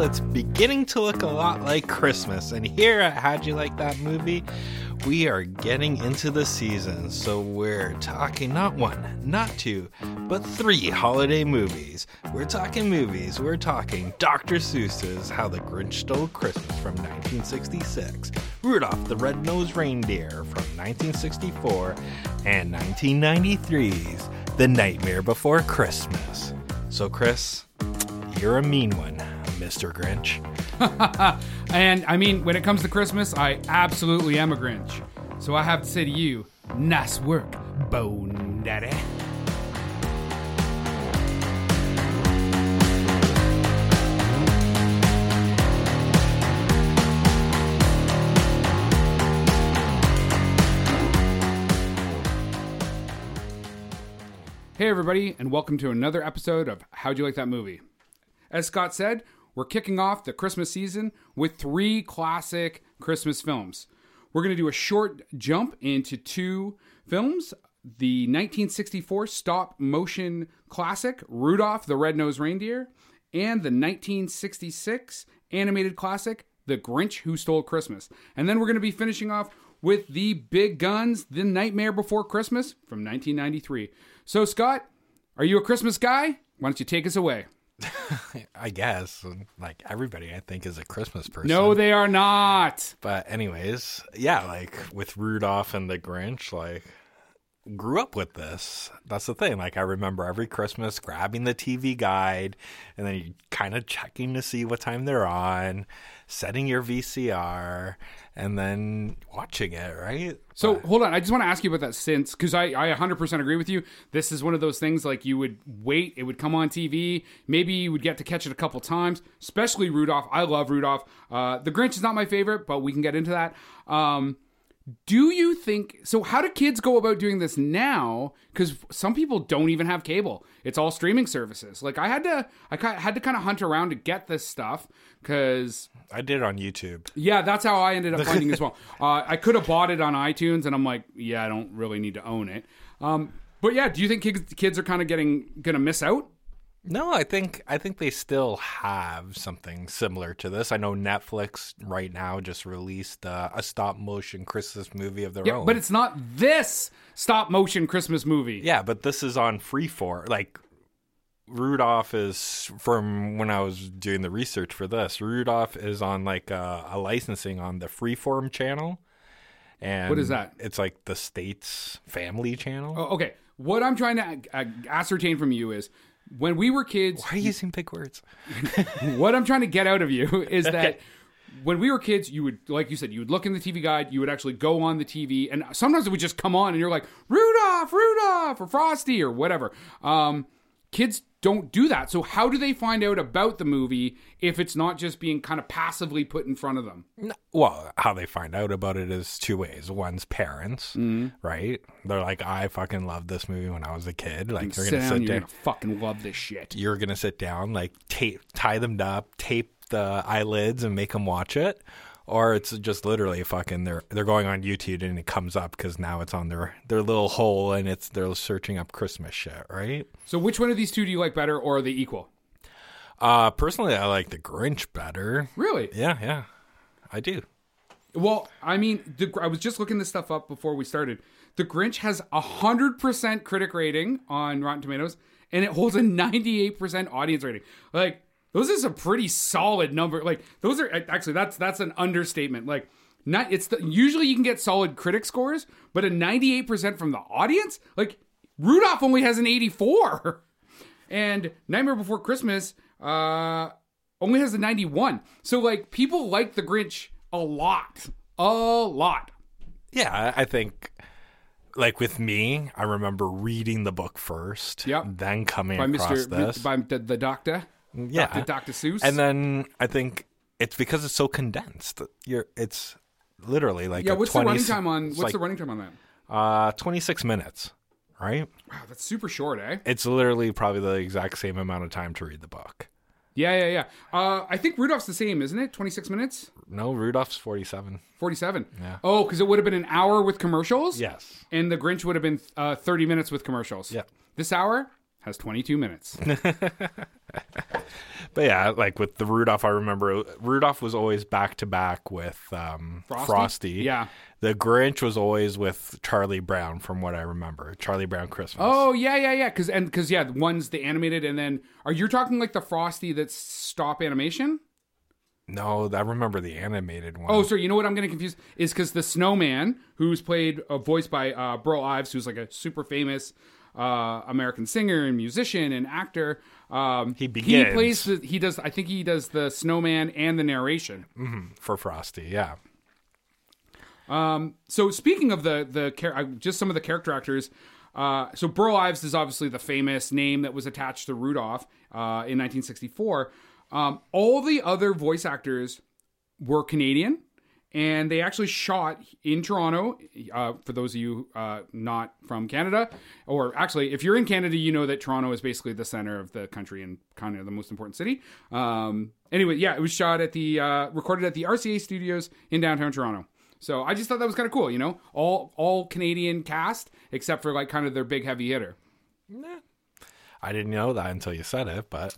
It's beginning to look a lot like Christmas, and here at How'd You Like That Movie, we are getting into the season, so we're talking not one, not two, but three holiday movies. We're talking movies, we're talking Dr. Seuss's How the Grinch Stole Christmas from 1966, Rudolph the Red-Nosed Reindeer from 1964, and 1993's The Nightmare Before Christmas. So, Kris, you're a mean one, Mr. Grinch. And I mean, when it comes to Christmas, I absolutely am a Grinch. So I have to say to you, nice work, Bone Daddy. Hey, everybody, and welcome to another episode of How'd You Like That Movie? As Scott said, we're kicking off the Christmas season with three classic Christmas films. We're going to do a short jump into two films the 1964 stop motion classic Rudolph the Red-Nosed Reindeer and the 1966 animated classic The Grinch Who Stole Christmas. And then we're going to be finishing off with the big guns The Nightmare Before Christmas from 1993. So, Scott, are you a Christmas guy? Why don't you take us away? I guess. Like everybody, I think, is a Christmas person. No, they are not. But anyways, yeah, like with Rudolph and the Grinch, like grew up with this. That's the thing. Like I remember every Christmas grabbing the TV guide and then kind of checking to see what time they're on, setting your VCR, and then watching it, right? So But- hold on, I just want to ask you about that since because I, I 100% agree with you. This is one of those things like you would wait, it would come on TV. Maybe you would get to catch it a couple times, especially Rudolph. I love Rudolph. Uh, the Grinch is not my favorite, but we can get into that. Um, do you think so? How do kids go about doing this now? Because some people don't even have cable; it's all streaming services. Like I had to, I had to kind of hunt around to get this stuff because I did it on YouTube. yeah, that's how I ended up finding as well. Uh, I could have bought it on iTunes, and I'm like, yeah, I don't really need to own it. Um, but yeah, do you think kids, kids are kind of getting gonna miss out? No, I think I think they still have something similar to this. I know Netflix right now just released uh, a stop motion Christmas movie of their Yeah, own. but it's not this stop motion Christmas movie. Yeah, but this is on Freeform. Like Rudolph is from when I was doing the research for this. Rudolph is on like a, a licensing on the Freeform channel. And What is that? It's like the state's family channel. Oh, okay, what I'm trying to uh, ascertain from you is when we were kids, Why are you using big words? what I'm trying to get out of you is that when we were kids, you would, like you said, you would look in the TV guide, you would actually go on the TV, and sometimes it would just come on, and you're like, Rudolph, Rudolph, or Frosty, or whatever. Um, kids don't do that. So, how do they find out about the movie if it's not just being kind of passively put in front of them? Well, how they find out about it is two ways. One's parents, Mm-hmm. right? They're like, I fucking loved this movie when I was a kid. Like, you're Sit gonna sit you're down. gonna fucking love this shit. You're gonna sit down, like tape, tie them up, tape the eyelids, and make them watch it. Or it's just literally fucking they're they're going on YouTube and it comes up because now it's on their their little hole and it's they're searching up Christmas shit, right? So, which one of these two do you like better, or are they equal? Uh, personally, I like the Grinch better. Really? Yeah, yeah, I do. Well, I mean, the, I was just looking this stuff up before we started. The Grinch has a hundred percent critic rating on Rotten Tomatoes, and it holds a ninety-eight percent audience rating. Like, those is a pretty solid number. Like, those are actually that's that's an understatement. Like, not it's the, usually you can get solid critic scores, but a ninety-eight percent from the audience, like Rudolph only has an eighty-four, and Nightmare Before Christmas uh only has a 91 so like people like the grinch a lot a lot Yeah, I think like with me, I remember reading the book first, Yep. then coming by across mr this. by the doctor yeah, dr dr seuss and then I think it's because it's so condensed. You're it's literally like yeah a what's 20 the running time on what's like, the running time on that uh 26 minutes, right? wow that's super short eh It's literally probably the exact same amount of time to read the book. yeah yeah yeah uh i think rudolph's the same isn't it 26 minutes No, Rudolph's 47. 47 Yeah. oh because it would have been an hour with commercials Yes. and the grinch would have been uh 30 minutes with commercials Yeah. this hour has 22 minutes But yeah, like with the Rudolph, I remember Rudolph was always back to back with um, Frosty? Frosty. Yeah. The Grinch was always with Charlie Brown, from what I remember. Charlie Brown Christmas. Oh yeah, yeah, yeah. Because and because yeah, one's the animated, and then are you talking like the Frosty that's stop animation? no, I remember the animated one. Oh, sorry. You know what I'm getting confused is because the Snowman, who's played uh, voice by uh, Burl Ives, who's like a super famous uh, American singer and musician and actor. Um, He He begins. plays. The, he does. I think he does the Snowman and the narration. for Frosty, yeah. Um, So speaking of the the char- just some of the character actors. Uh, so Burl Ives is obviously the famous name that was attached to Rudolph uh, in 1964. Um, all the other voice actors were Canadian, and they actually shot in Toronto. Uh, for those of you uh, not from Canada, or actually, if you're in Canada, you know that Toronto is basically the center of the country and kind of the most important city. Um, anyway, yeah, it was shot at the uh, recorded at the RCA Studios in downtown Toronto. So I just thought that was kind of cool, you know, all all Canadian cast except for like kind of their big heavy hitter. Nah. I didn't know that until you said it, but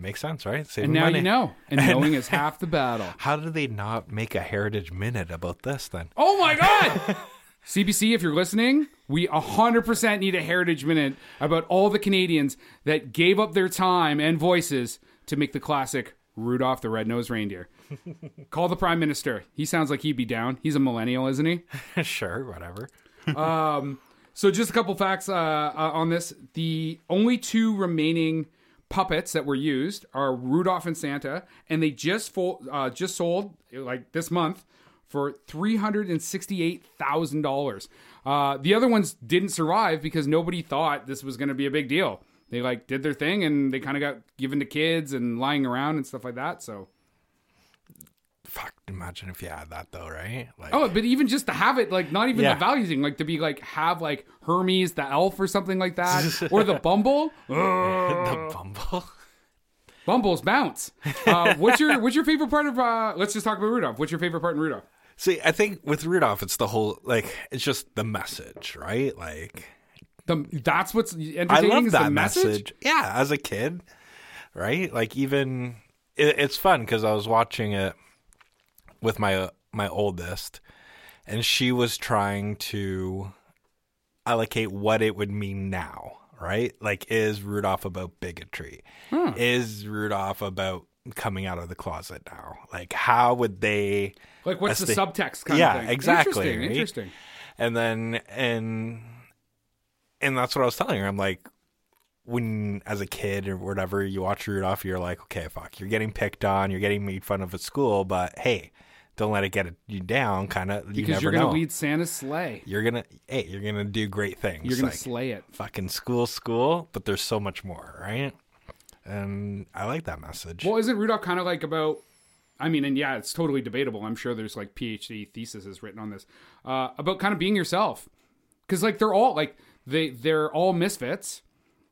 makes sense, right? Saving And now money. you know, and knowing is half the battle. How did they not make a Heritage Minute about this then? Oh my god! CBC, if you're listening, we 100% need a heritage minute about all the Canadians that gave up their time and voices to make the classic Rudolph the Red-Nosed Reindeer. Call the Prime Minister. He sounds like he'd be down. He's a millennial, isn't he? sure, whatever. So, just a couple facts uh, uh, on this. The only two remaining puppets that were used are Rudolph and Santa, and they just fol- uh, just sold like this month for three hundred and sixty-eight thousand dollars. Uh, the other ones didn't survive because nobody thought this was going to be a big deal. They like did their thing and they kind of got given to kids and lying around and stuff like that. So, Fuck, imagine if you had that though, right? Like, oh, but even just to have it, like not even Yeah. the value thing, like to be like have like Hermey the elf or something like that, or the Bumble. the Bumble. Bumbles bounce. Uh, what's your what's your favorite part of? Uh, let's just talk about Rudolph. What's your favorite part in Rudolph? See, I think with Rudolph, it's the whole like it's just the message, right? Like, The, that's what's entertaining. I love is that the message. message. Yeah, as a kid, right? Like even it, it's fun because I was watching it with my my oldest, and she was trying to allocate what it would mean now, right? Like, is Rudolph about bigotry? Hmm. Is Rudolph about coming out of the closet now? Like, how would they? Like what's the, subtext kind Yeah, of thing? exactly, Interesting. right? Interesting. and then and and that's what I was telling her. I'm like, when as a kid or whatever, you watch Rudolph, you're like, okay, fuck, you're getting picked on, you're getting made fun of at school, but hey, don't let it get you down. Kind of, you Because never you're gonna know. lead Santa's sleigh. You're gonna, hey, you're gonna do great things. You're gonna like, slay it. fucking school, school, but there's so much more, right? And I like that message. Well, isn't Rudolph kind of like about? I mean, and yeah, it's totally debatable. I'm sure there's like PhD theses written on this uh, about kind of being yourself, because like they're all like they they're all misfits.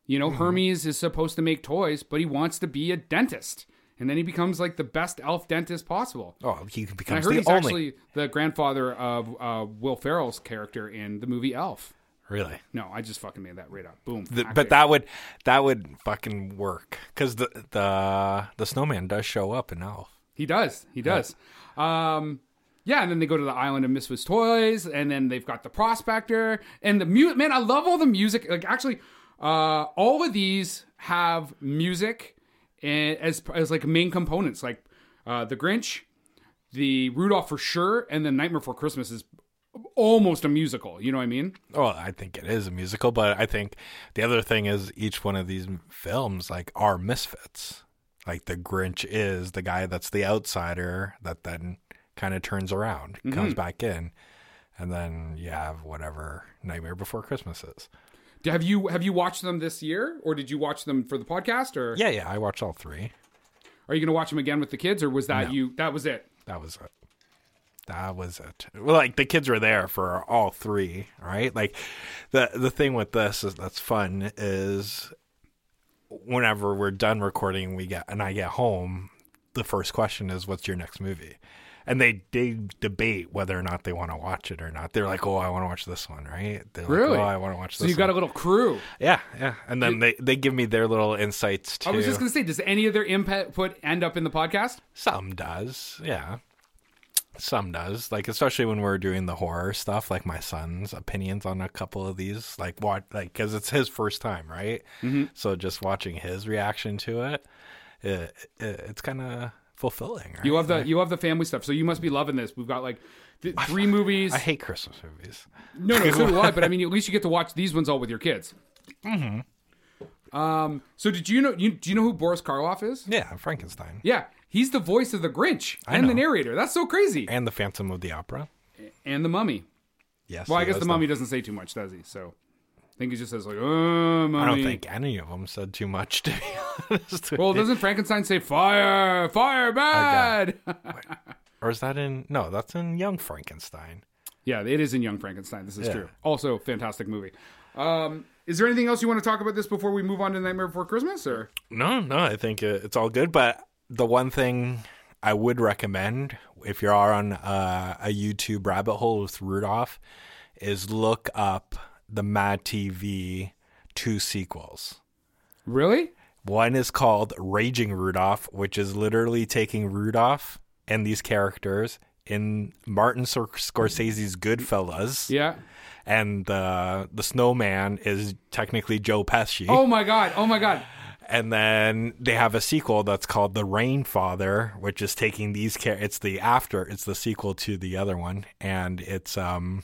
You Mm-hmm. know, Hermey is supposed to make toys, but he wants to be a dentist, and then he becomes like the best elf dentist possible. oh, he becomes. And I heard he's only. actually the grandfather of uh, Will Ferrell's character in the movie Elf. really. No, I just fucking made that right up. Boom. The, but it. that would that would fucking work because the the the snowman does show up in Elf. He does. He does. Um, yeah, and then they go to the island of Misfits Toys, and then they've got the Prospector and the music. Man, I love all the music. Like, actually, uh, all of these have music as as like main components. Like uh, the Grinch, the Rudolph for sure, and then Nightmare Before Christmas is almost a musical. You know what I mean? Oh, I think it is a musical, but I think the other thing is each one of these films like are misfits. Like the Grinch is the guy that's the outsider that then kind of turns around, Mm-hmm. comes back in, and then you have whatever Nightmare Before Christmas is. Have you have you watched them this year, or did you watch them for the podcast, or Yeah, yeah, I watched all three. are you going to watch them again with the kids, or was that you? That was it. That was it. That was it. Well, like the kids were there for all three, right? Like the the thing with this is that's fun is whenever we're done recording, we get and I get home, the first question is, "What's your next movie?" and they they debate whether or not they want to watch it or not. They're like, "Oh, I want to watch this one," right? They're like, Really? "Oh, I want to watch So this." you got one." a little crew. yeah, yeah, and then they they give me their little insights too. I was just gonna say, does any of their input end up in the podcast? Some does, yeah. Some does, like especially when we're doing the horror stuff. Like my son's opinions on a couple of these, like what, like because it's his first time, right? Mm-hmm. So just watching his reaction to it, it, it it's kind of fulfilling. Right? You love the you love the family stuff, so you must be loving this. We've got like th- three movies. I hate Christmas movies. No, no, so do I. But I mean, at least you get to watch these ones all with your kids. Mm-hmm. Um. So did you know? You, do you know who Boris Karloff is? Yeah, Frankenstein Yeah, he's the voice of the Grinch and the narrator. That's so crazy. and the Phantom of the Opera. And the Mummy. Yes. Well, I guess the them. Mummy doesn't say too much, does he? So I think he just says like, "Oh, mummy." I don't think any of them said too much to be honest. Well, doesn't Frankenstein say fire, fire, bad? or is that in? No, that's in Young Frankenstein. yeah, it is in Young Frankenstein. This is Yeah. true. Also, fantastic movie. Um, is there anything else you want to talk about this before we move on to Nightmare Before Christmas? Or No, no, I think uh, it's all good. But the one thing I would recommend if you are on uh, a YouTube rabbit hole with Rudolph is look up the Mad TV two sequels. really? One is called Raging Rudolph, which is literally taking Rudolph and these characters in Martin Scorsese's Goodfellas, Yeah. and uh, the Snowman is technically Joe Pesci. Oh my god! Oh my god! And then they have a sequel that's called The Rainfather, which is taking these char- it's the after, it's the sequel to the other one and it's um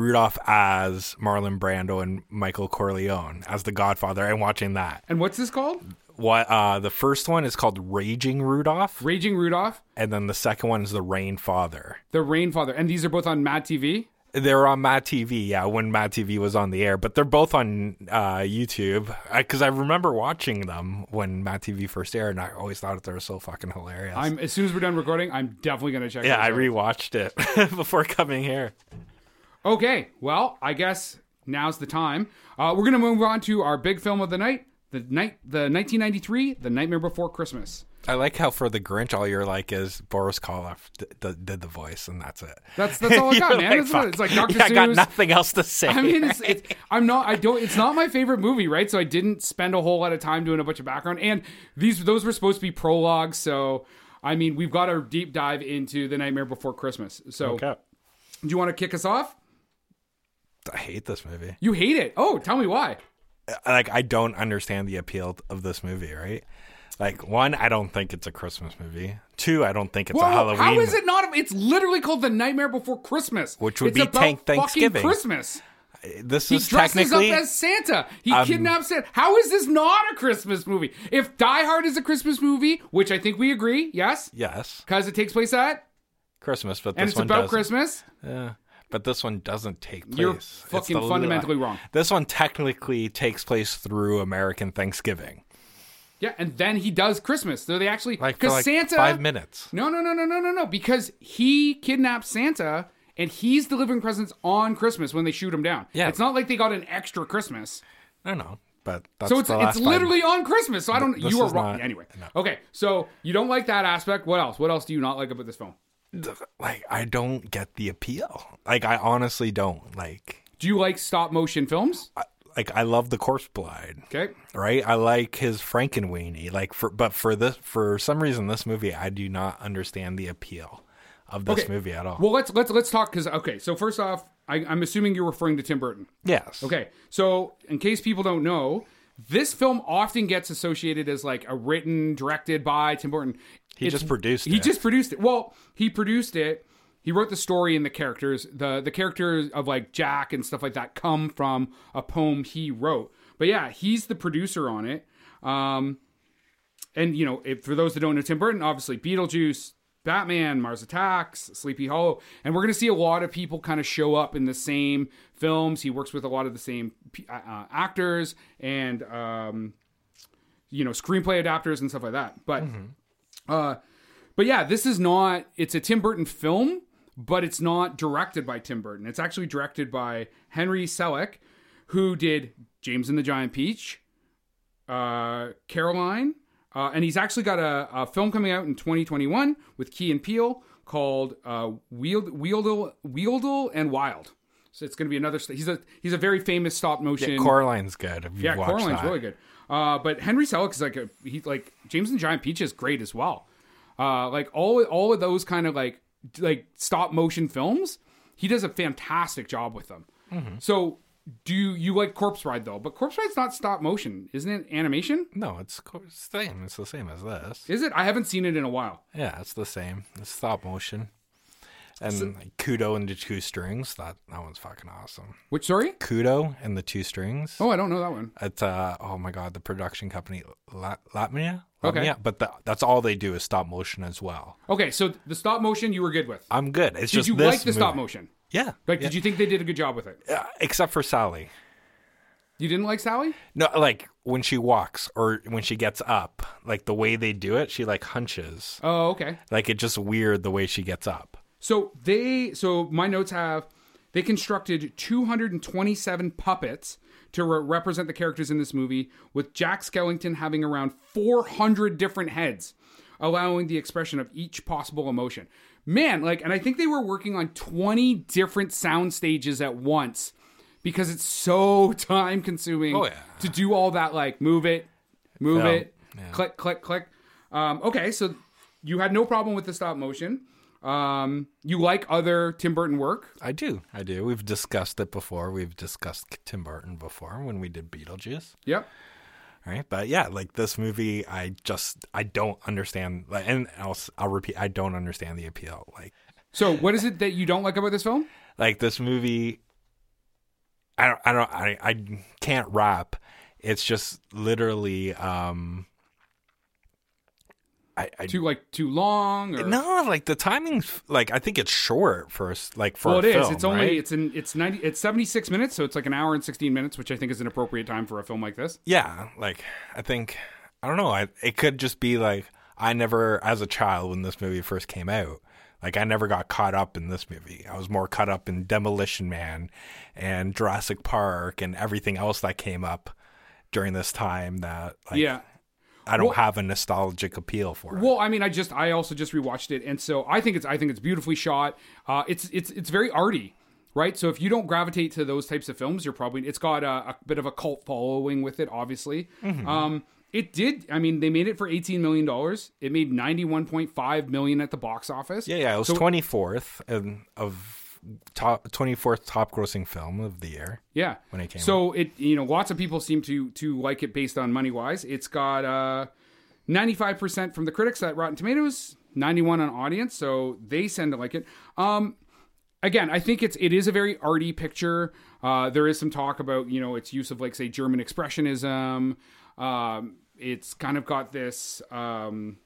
Rudolph as Marlon Brando and Michael Corleone as the Godfather and watching that. And what's this called? What uh the first one is called Raging Rudolph Raging Rudolph, and then the second one is The Rain Father. The Rain Father. and these are both on Mad TV. They're on Mad TV, yeah, when Mad TV was on the air, but they're both on uh, YouTube because I, remember watching them when Mad TV first aired, and I always thought that they were so fucking hilarious. I'm as soon as we're done recording, I'm definitely gonna check. yeah, I out. rewatched it before coming here. Okay, well, I guess now's the time. Uh, we're gonna move on to our big film of the night, the night, the 1993, The Nightmare Before Christmas. I like how for the Grinch, all you're like is Boris Karloff d- d- did the voice, and that's it. That's that's all I got, man. like, It's, not- fuck. it's like Dr. Yeah, I got nothing else to say. I mean, it's, it's I'm not I don't it's not my favorite movie, right? So I didn't spend a whole lot of time doing a bunch of background. And these those were supposed to be prologues, so I mean, we've got a deep dive into The Nightmare Before Christmas. So, okay. do you want to kick us off? I hate this movie. You hate it. Oh, tell me why. Like, I don't understand the appeal of this movie. Right? Like, one, I don't think it's a Christmas movie. Two, I don't think it's Whoa, a Halloween. Movie. How is it not? It's literally called The Nightmare Before Christmas, Which would it's be about tank Thanksgiving. Christmas. This He is dresses technically up as Santa. He Um, kidnaps Santa. How is this not a Christmas movie? If Die Hard is a Christmas movie, which I think we agree, yes, yes, because it takes place at Christmas, but and it's about doesn't. Christmas. Yeah, but this one doesn't take place. You're fucking fundamentally wrong. This one technically takes place through American Thanksgiving, Yeah, and then he does Christmas. So they actually like because like Santa. five minutes. No, no, no, no, no, no, no. Because he kidnaps Santa and he's delivering presents on Christmas when they shoot him down. Yeah. it's not like they got an extra Christmas. I don't know, but that's So it's it's literally on Christmas. So I don't. You are wrong. not- anyway. no. Okay. So you don't like that aspect. What else? What else do you not like about this film? Like I don't get the appeal. Like I honestly don't. Like Do you like stop motion films? I, like I love the corpse bride. Okay. Right, I like his Frankenweenie. Like for, but for this, for some reason, this movie, I do not understand the appeal of this Okay. movie at all. Well, let's let's let's talk because okay. So first off, I, I'm assuming you're referring to Tim Burton. yes. Okay. So in case people don't know, this film often gets associated as like a written, directed by Tim Burton. He just produced He it. just produced it. Well, he produced it. He wrote the story and the characters. The the characters of like Jack and stuff like that come from a poem he wrote. But yeah, he's the producer on it. Um, and you know, if, for those that don't know Tim Burton, obviously Beetlejuice, Batman, Mars Attacks, Sleepy Hollow, and we're going to see a lot of people kind of show up in the same films. He works with a lot of the same uh, uh, actors and um, you know screenplay adapters and stuff like that. But uh, but yeah, this is not. It's a Tim Burton film, but it's not directed by Tim Burton. It's actually directed by Henry Selick, who did James and the Giant Peach, uh, Coraline, Uh, and he's actually got a, a film coming out in 2021 with Key and Peele called uh, Wield, Wieldle, Wendell and Wild. So it's going to be another. He's a he's a very famous stop motion. Coraline's good. If yeah, Coraline's that. really good. Uh, but Henry Selick is like a he like James and Giant Peach is great as well. Uh, like all all of those kind of like like stop motion films, he does a fantastic job with them. Mm-hmm. So do you, you like Corpse Bride though? But Corpse Bride's not stop motion, isn't it? Animation? No, it's co- same. It's the same as this. Is it? I haven't seen it in a while. Yeah, it's the same. It's stop motion. And like, Kubo and the two strings. That that one's fucking awesome. Which story? Kubo and the two strings. Oh, I don't know that one. It's uh oh my god, the production company La- Latmia. Okay. Latmia? but the, that's all they do is stop motion as well. Okay, so the stop motion you were good with. I'm good. It's Did just you like the stop motion? Yeah. Like, yeah. did you think they did a good job with it? Uh, except for Sally. You didn't like Sally? No, like when she walks or when she gets up, like the way they do it, she like hunches. Oh, okay. Like it's just weird the way she gets up. So they, so my notes have they constructed 227 puppets to re- represent the characters in this movie, with Jack Skellington having around 400 different heads, allowing the expression of each possible emotion. Man, like, and I think they were working on 20 different sound stages at once because it's so time consuming Oh, yeah. to do all that, like, move it, move Yeah. it, Yeah. click, click, click. Um, okay, so you had no problem with the stop motion. Um, you like other Tim Burton work. I do. I do. We've discussed it before. We've discussed Tim Burton before when we did Beetlejuice. Yep. Right. But yeah, like this movie, I just, I don't understand. Like, and I'll, I'll repeat, I don't understand the appeal. Like, So, what is it that you don't like about this film? like this movie, I don't, I don't, I, I can't rap. It's just literally, um, I, I Too like too long? Or... no, like the timing's like I think it's short for us, like for Well, it is. film, It's only right? it's in it's ninety it's seventy six minutes, so it's like an hour and sixteen minutes, which I think is an appropriate time for a film like this. yeah, like I think I don't know. I it could just be like I never, as a child, when this movie first came out, like I never got caught up in this movie. I was more caught up in Demolition Man and Jurassic Park and everything else that came up during this time. That like yeah. I don't Well- have a nostalgic appeal for it. Well, I mean, I just I also just rewatched it, and so I think it's I think it's beautifully shot. Uh, it's it's it's very arty, right? So if you don't gravitate to those types of films, you're probably it's got a, a bit of a cult following with it, obviously. Mm-hmm. Um, it did. I mean, they made it for eighteen million dollars. It made ninety one point five million at the box office. yeah, yeah, it was So- twenty fourth of top twenty fourth top grossing film of the year. Yeah. when it came So it you know lots of people seem to to like it based on money wise. It's got uh 95% from the critics at Rotten Tomatoes, 91 on audience, so they tend to like it. Um again, I think it's it is a very arty picture. Uh there is some talk about, you know, its use of like say German expressionism. Um it's kind of got this um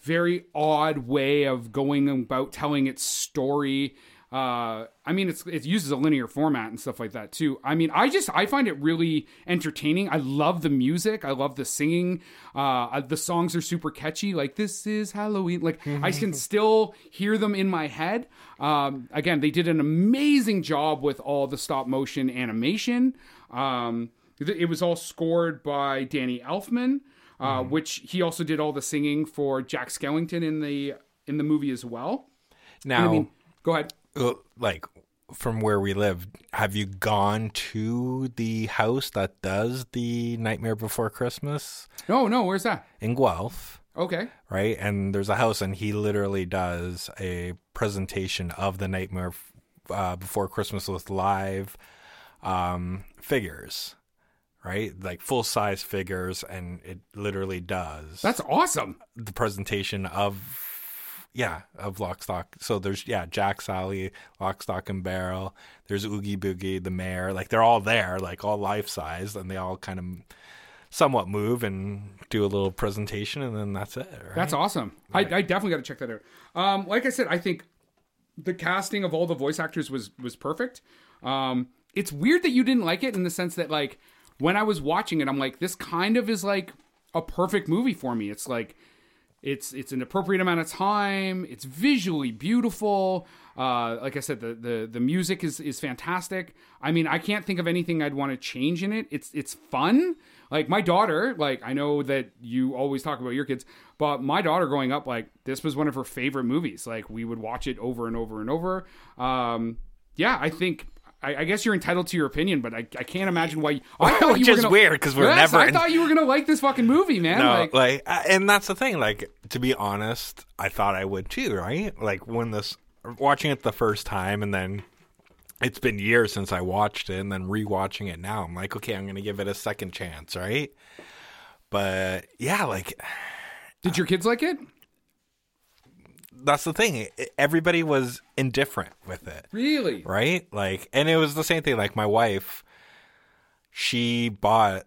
very odd way of going about telling its story. Uh, I mean, it's it uses a linear format and stuff like that too. I mean, I just I find it really entertaining. I love the music. I love the singing. Uh, the songs are super catchy. Like this is Halloween. Like I can still hear them in my head. Um, again, they did an amazing job with all the stop motion animation. Um, it it was all scored by Danny Elfman uh, which he also did all the singing for Jack Skellington in the in the movie as well. Now, I mean, go ahead. uh, like from where we live, have you gone to the house that does the Nightmare Before Christmas No, no, where's that? in Guelph? Okay, Right, and there's a house, and he literally does a presentation of the Nightmare uh, Before Christmas with live um, figures, right? Like full size figures, and it literally does that's awesome. the presentation of yeah of lock stock so there's yeah jack sally lock stock and barrel there's oogie boogie the mayor like they're all there like all life size and they all kind of somewhat move and do a little presentation and then that's it right? That's awesome. I, I definitely got to check that out. Um, like I said, I think the casting of all the voice actors was was perfect. Um, it's weird that you didn't like it in the sense that like when I was watching it, I'm like, this kind of is like a perfect movie for me. It's like it's it's an appropriate amount of time. It's visually beautiful. Uh, like I said, the, the the music is is fantastic. I mean, I can't think of anything I'd want to change in it. It's it's fun. Like my daughter, like I know that you always talk about your kids, but my daughter growing up, like this was one of her favorite movies. Like we would watch it over and over and over. Um, yeah, I think. I, I guess you're entitled to your opinion, but I, I can't imagine why. You, I thought Which you were is gonna- weird, 'cause we're Yes, never I in- thought you were gonna like this fucking movie, man. No, like, like, and that's the thing. Like, to be honest, I thought I would too, right? Like when this watching it the first time, and then it's been years since I watched it, and then rewatching it now, I'm like, okay, I'm gonna give it a second chance, right? But yeah, like did your kids like it? That's the thing. Everybody was indifferent with it. Really? right? Like, and it was the same thing. Like my wife, she bought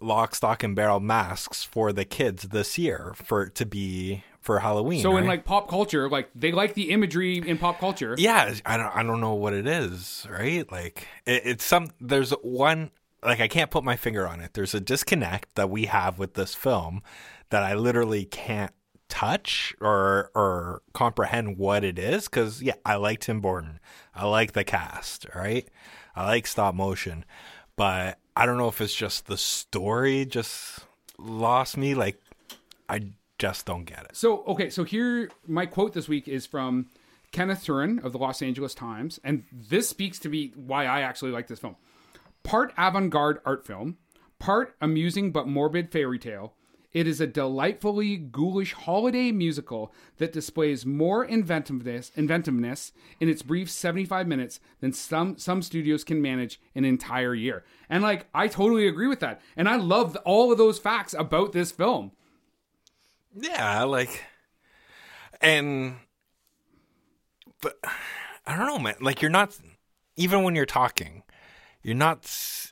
lock, stock, and barrel masks for the kids this year for to be for Halloween. So in like pop culture, like they like the imagery in pop culture. yeah, I don't, I don't know what it is, right? Like, it, it's some. There's one. Like, I can't put my finger on it. There's a disconnect that we have with this film that I literally can't touch or or comprehend what it is because yeah i like tim burton i like the cast right i like stop motion but i don't know if it's just the story just lost me like i just don't get it So okay, so here my quote this week is from Kenneth Turan of the Los Angeles Times, and this speaks to me why I actually like this film. Part avant-garde art film, part amusing but morbid fairy tale. It is a delightfully ghoulish holiday musical that displays more inventiveness, inventiveness in its brief 75 minutes than some some studios can manage an entire year. And like I totally agree with that. And I love all of those facts about this film. yeah like and but i don't know man like you're not even when you're talking you're not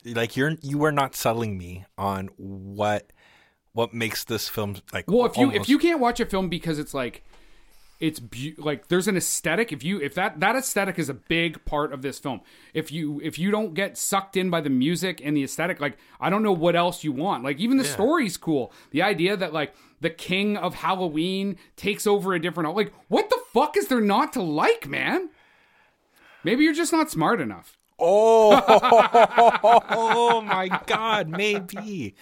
like you're you are not selling me on what what makes this film like Well, if you if you can't watch a film because it's like it's be- like there's an aesthetic. If you if that that aesthetic is a big part of this film. If you if you don't get sucked in by the music and the aesthetic like i don't know what else you want. Like even the story's cool. The idea that like the king of halloween takes over a different like what the fuck is there not to like man? Maybe you're just not smart enough Oh, oh my God, maybe.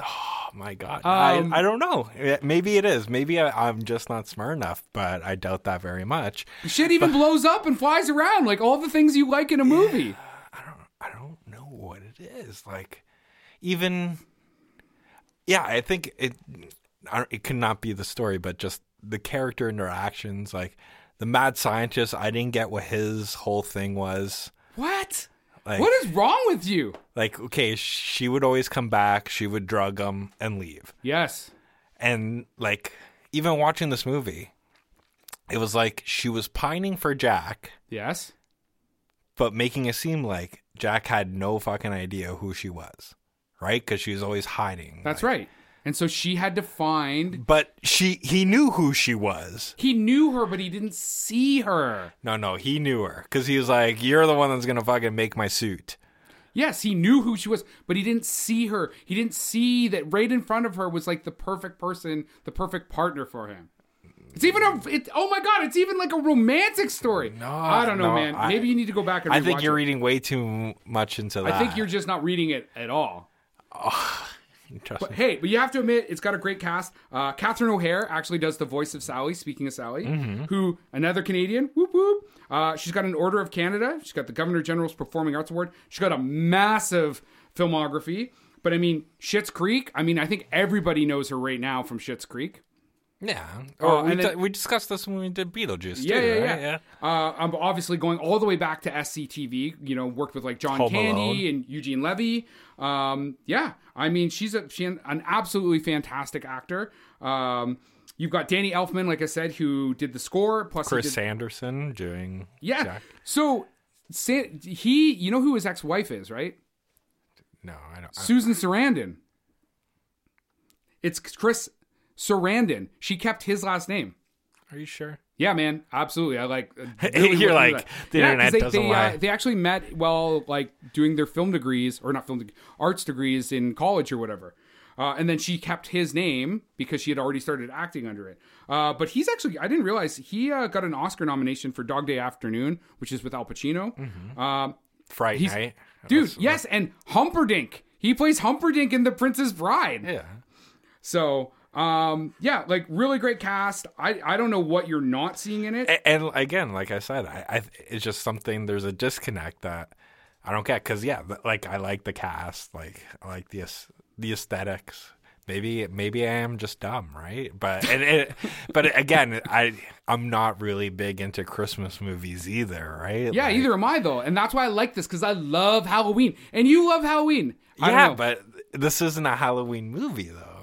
Oh my God, Um, I, I don't know. Maybe it is. Maybe I, I'm just not smart enough, but I doubt that very much. shit even blows up and flies around like all the things you like in a movie I don't I don't know what it is. Like, even, yeah, I think it. It could not be the story, but just the character interactions. Like the mad scientist, I didn't get what his whole thing was. What Like, what is wrong with you like okay, she would always come back. She would drug him and leave. yes and like even watching this movie it was like she was pining for jack yes but making it seem like jack had no fucking idea who she was right because she was always hiding That's right. And so she had to find. but she he knew who she was He knew her, but he didn't see her. no no he knew her because he was like you're the one that's gonna fucking make my suit Yes, he knew who she was, but he didn't see her. He didn't see that right in front of her was like the perfect person, the perfect partner for him. It's even a. It, oh my god! It's even like a romantic story. No, I don't know, no, man. I- Maybe you need to go back and. Read it. I think you're it. reading way too much into that I think you're just not reading it at all. Trust But hey, but you have to admit, it's got a great cast. Uh, Catherine O'Hara actually does the voice of Sally. Speaking of Sally, Mm-hmm. who another Canadian, whoop whoop. Uh, she's got an Order of Canada. She's got the Governor General's Performing Arts Award. She's got a massive filmography. But I mean, Schitt's Creek. I mean, I think everybody knows her right now from Schitt's Creek. Yeah or we, and then- di- we discussed this when we did beetlejuice Yeah, too, yeah, right? yeah. Uh, I'm obviously going all the way back to SCTV. You know, worked with like John Home Candy Alone. and Eugene Levy. Um, yeah, I mean, she's a she an absolutely fantastic actor. Um, you've got Danny Elfman, like I said, who did the score. Plus, chris did- sarandon doing yeah. Jack. So he, you know who his ex-wife is, right? no i don't I- Susan Sarandon. It's Chris Sarandon. She kept his last name. are you sure Yeah, man, absolutely. I like. really You're like, the Yeah, internet they, doesn't they, lie. Uh, they actually met while like doing their film degrees, or not film deg- arts degrees in college or whatever. Uh, and then she kept his name because she had already started acting under it. Uh, but he's actually, I didn't realize he uh, got an Oscar nomination for Dog Day Mm-hmm. Afternoon, which is with Al Pacino. Uh, fright He's- night dude, yes, and Humperdinck. He He plays Humperdinck in The Princess Bride. Yeah. So, um, yeah, like really great cast. I I don't know what you're not seeing in it. A- And, again, like I said, I, I it's just something. There's a disconnect that I don't get because yeah, like I like the cast, like I like the the aesthetics. Maybe maybe I am just dumb, right? But and it, but again, I I'm not really big into Christmas movies either, right? Yeah, Like- either am I though, and that's why I like this because I love Halloween, and you love Halloween. I Yeah, but this isn't a Halloween movie though.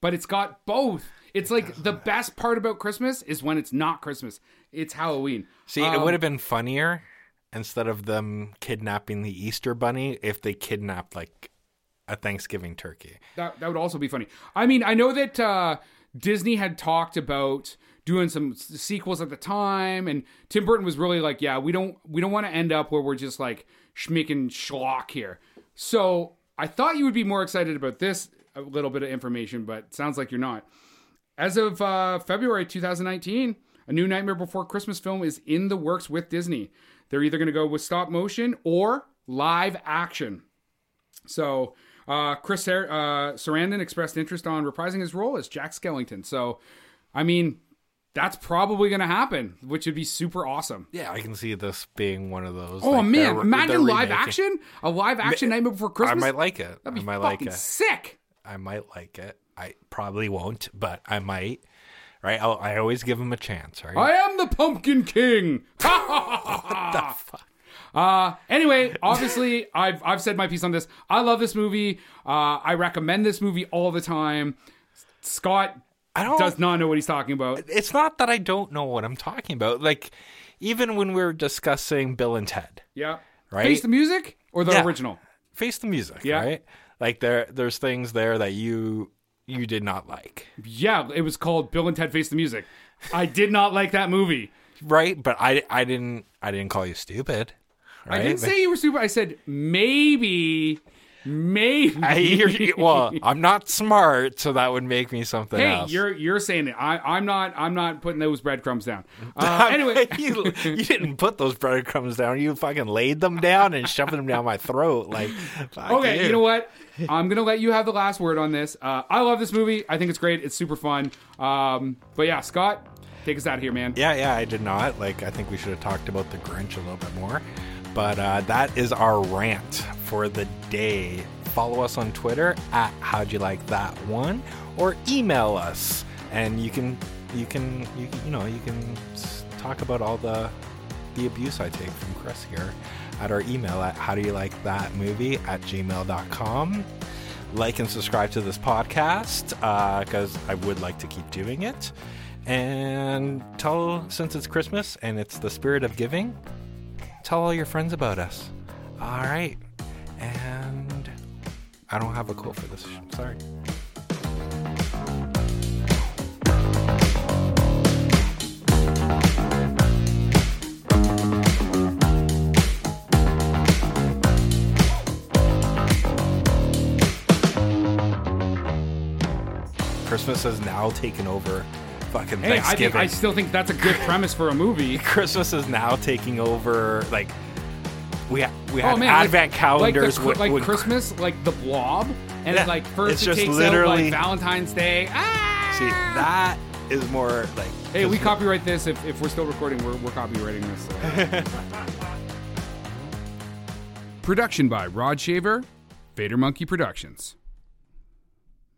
But it's got both. It's like the best part about Christmas is when it's not Christmas; it's Halloween. See, it Um, would have been funnier instead of them kidnapping the Easter bunny if they kidnapped like a Thanksgiving turkey. That that would also be funny. I mean, I know that uh, Disney had talked about doing some sequels at the time, and Tim Burton was really like, "Yeah, we don't we don't want to end up where we're just like sh- making schlock here." So I thought you would be more excited about this a little bit of information, but sounds like you're not. As of uh, February 2019, a new Nightmare Before Christmas film is in the works with Disney. They're either going to go with stop motion or live action. So uh, Chris uh, Sarandon expressed interest on reprising his role as Jack Skellington. So, I mean, that's probably going to happen, which would be super awesome. Yeah, I can see this being one of those. Oh like, man, they're- imagine they're live remaking- action, a live action Nightmare Before Christmas. I might like it. I That'd be might like fucking it. sick. I might like it. I probably won't, but I might. Right? I'll, I always give him a chance. Right? I am the Pumpkin King. Uh, anyway, obviously, I've I've said my piece on this. I love this movie. Uh, I recommend this movie all the time. Scott I don't. does not know what he's talking about. it's not that I don't know what I'm talking about. Like, even when we were discussing Bill and Ted, Yeah, Right? Face the music or the Yeah. original. face the music, Yeah. right? Like there, there's things there that you you did not like, Yeah, it was called Bill and Ted Face the Music. I did not like that movie. right? But I, I didn't, I didn't call you stupid. Right? I didn't say you were stupid. I said maybe, maybe. I hear you. Well, I'm not smart, so that would make me something Hey, else. you're you're saying it. I, I'm not. I'm not putting those breadcrumbs down. Uh, anyway, you, you didn't put those breadcrumbs down. You fucking laid them down and shoved them down my throat. Like, Okay, you know what? I'm gonna let you have the last word on this. Uh, I love this movie. I think it's great. It's super fun. Um, but yeah, Scott, take us out of here, man. Yeah, yeah, I did not. Like, I think we should have talked about the Grinch a little bit more. But uh, that is our rant for the day. Follow us on Twitter at How'd You Like That One, or email us, and you can, you can, you, you know, you can talk about all the the abuse I take from Kris here at our email at How Do You Like That Movie at gmail.com. Like and subscribe to this podcast uh, because I would like to keep doing it. And tell, since it's Christmas and it's the spirit of giving, tell all your friends about us. All right. And I don't have a quote for this. Sorry. Christmas has now taken over fucking Hey, I, Thanksgiving. think, I still think that's a good premise for a movie. Christmas is now taking over. Like we ha- we had oh man, advent like, calendars like, the, with, like with- Christmas, like the Blob, and Yeah, like first it's it just takes out like Valentine's Day. Ah! See that is more like. Hey, we copyright this. If, if we're still recording, we're, we're copywriting this. so. Production by Rod Shaver, Vader Monkey Productions.